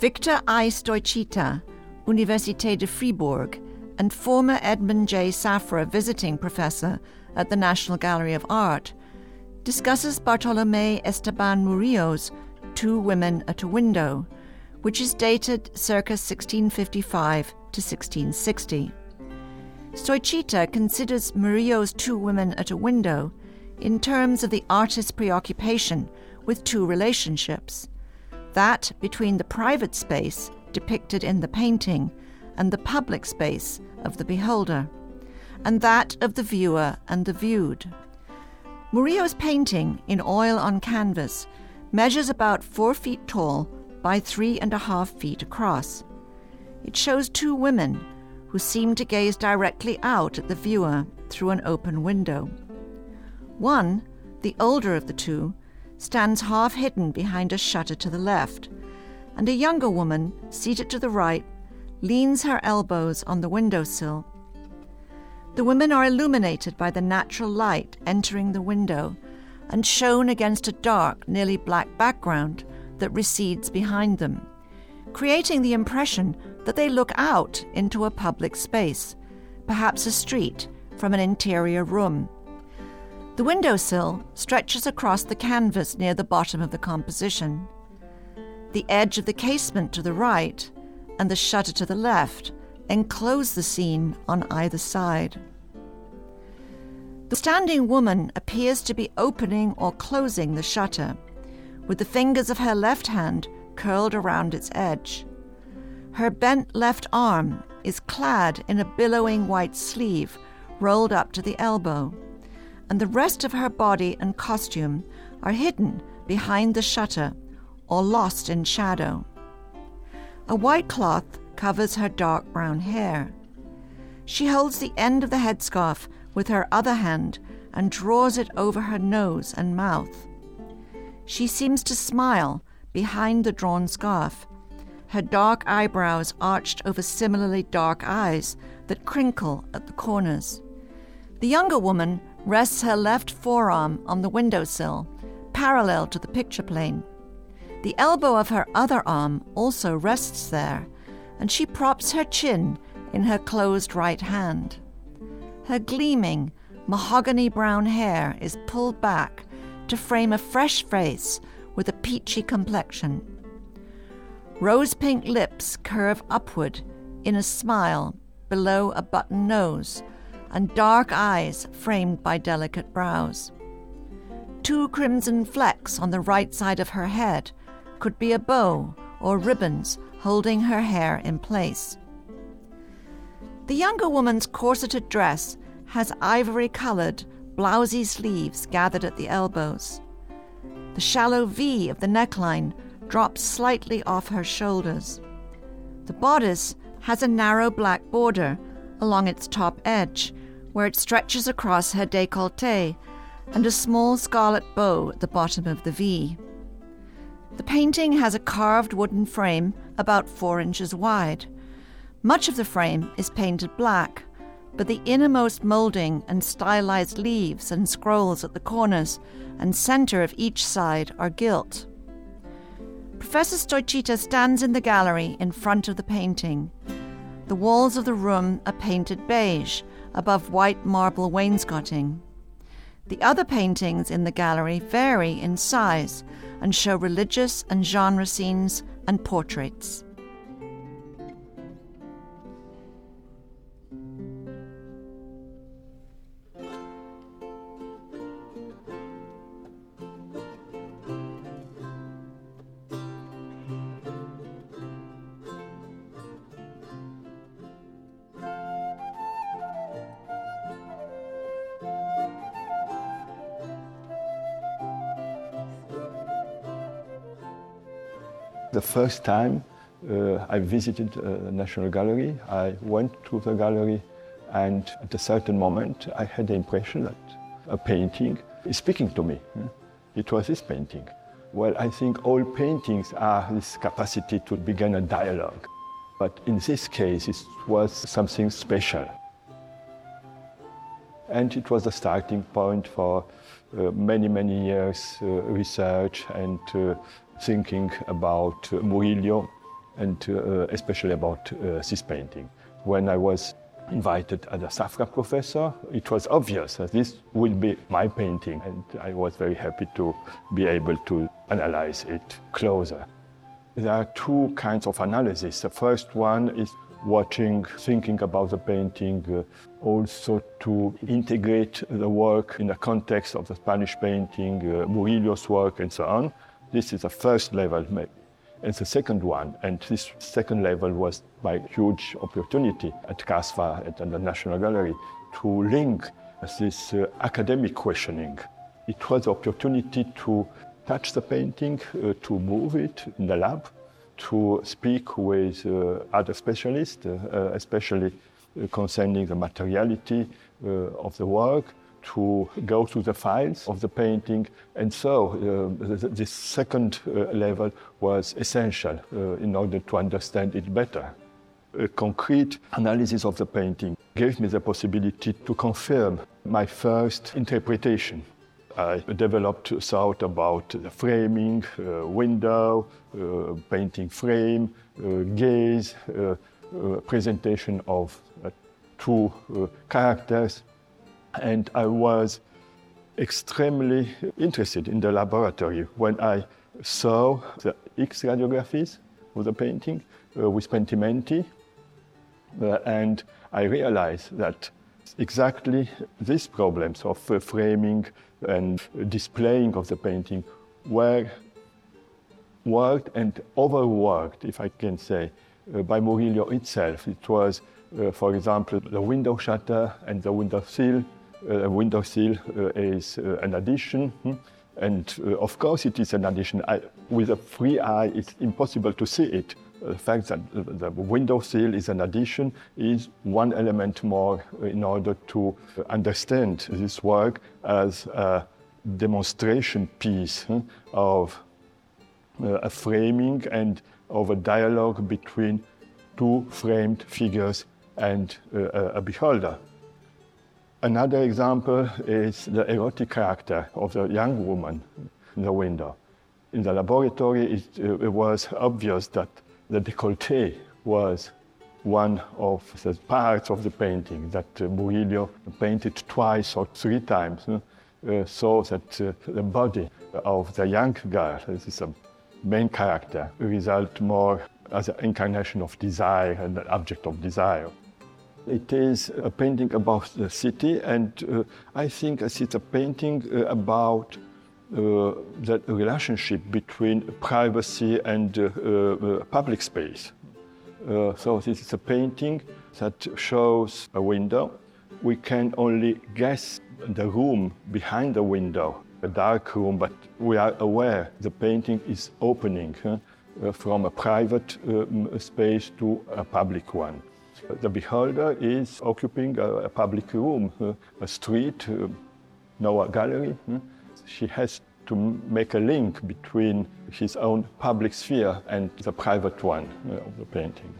Victor I. Stoichita, Université de Fribourg, and former Edmund J. Safra visiting professor at the National Gallery of Art, discusses Bartolome Esteban Murillo's Two Women at a Window, which is dated circa 1655 to 1660. Stoichita considers Murillo's Two Women at a Window in terms of the artist's preoccupation with two relationships that between the private space depicted in the painting and the public space of the beholder, and that of the viewer and the viewed. Murillo's painting in oil on canvas measures about four feet tall by three and a half feet across. It shows two women who seem to gaze directly out at the viewer through an open window. One, the older of the two, stands half hidden behind a shutter to the left, and a younger woman, seated to the right, leans her elbows on the windowsill. The women are illuminated by the natural light entering the window and shown against a dark, nearly black background that recedes behind them, creating the impression that they look out into a public space, perhaps a street, from an interior room. The windowsill stretches across the canvas near the bottom of the composition. The edge of the casement to the right and the shutter to the left enclose the scene on either side. The standing woman appears to be opening or closing the shutter, with the fingers of her left hand curled around its edge. Her bent left arm is clad in a billowing white sleeve rolled up to the elbow and the rest of her body and costume are hidden behind the shutter or lost in shadow. A white cloth covers her dark brown hair. She holds the end of the headscarf with her other hand and draws it over her nose and mouth. She seems to smile behind the drawn scarf, her dark eyebrows arched over similarly dark eyes that crinkle at the corners. The younger woman rests her left forearm on the windowsill, parallel to the picture plane. The elbow of her other arm also rests there, and she props her chin in her closed right hand. Her gleaming, mahogany brown hair is pulled back to frame a fresh face with a peachy complexion. Rose pink lips curve upward in a smile below a button nose and dark eyes framed by delicate brows. Two crimson flecks on the right side of her head could be a bow or ribbons holding her hair in place. The younger woman's corseted dress has ivory colored, blousy sleeves gathered at the elbows. The shallow V of the neckline drops slightly off her shoulders. The bodice has a narrow black border along its top edge where it stretches across her décolleté and a small scarlet bow at the bottom of the V. The painting has a carved wooden frame about four inches wide. Much of the frame is painted black, but the innermost molding and stylized leaves and scrolls at the corners and center of each side are gilt. Professor Stoichita stands in the gallery in front of the painting. The walls of the room are painted beige, above white marble wainscoting. The other paintings in the gallery vary in size and show religious and genre scenes and portraits. The first time uh, I visited uh, National Gallery, I went to the gallery and at a certain moment I had the impression that a painting is speaking to me. It was this painting. Well, I think all paintings are this capacity to begin a dialogue. But in this case, it was something special. And it was the starting point for uh, many, many years uh, research and uh, thinking about Murillo and uh, especially about uh, this painting. When I was invited as a Safra professor, it was obvious that this will be my painting, and I was very happy to be able to analyze it closer. There are two kinds of analysis. The first one is watching, thinking about the painting, uh, also to integrate the work in the context of the Spanish painting, uh, Murillo's work, and so on. This is the first level. And the second one, and this second level was my huge opportunity at CASVA, at the National Gallery, to link this uh, academic questioning. It was the opportunity to touch the painting, uh, to move it in the lab, to speak with uh, other specialists, uh, uh, especially concerning the materiality of the work, to go to the files of the painting. And so uh, this second uh, level was essential uh, in order to understand it better. A concrete analysis of the painting gave me the possibility to confirm my first interpretation. I developed thought about the framing, uh, window, uh, painting frame, uh, gaze, presentation of two characters, and I was extremely interested in the laboratory when I saw the X radiographies of the painting uh, with Pentimenti. Uh, and I realized that exactly these problems of uh, framing and displaying of the painting were worked and overworked, if I can say, uh, by Murillo itself. It was, uh, for example, the window shutter and the window sill window sill uh, is uh, an addition. Hmm? And of course, it is an addition. I, with a free eye, it's impossible to see it. The fact that the window sill is an addition is one element more in order to understand this work as a demonstration piece hmm, of a framing and of a dialogue between two framed figures and a beholder. Another example is the erotic character of the young woman in the window. In the laboratory, it, uh, it was obvious that the décolleté was one of the parts of the painting that uh, Murillo painted twice or three times, uh, so that the body of the young girl, this is a main character, result more as an incarnation of desire and an object of desire. It is a painting about the city, and uh, I think it's a painting uh, about uh, the relationship between privacy and uh, uh, public space. Uh, so this is a painting that shows a window. We can only guess the room behind the window, a dark room, but we are aware the painting is opening huh, from a private space to a public one. The beholder is occupying a, public room, a street, uh, no a gallery. She has to make a link between his own public sphere and the private one uh, of the painting.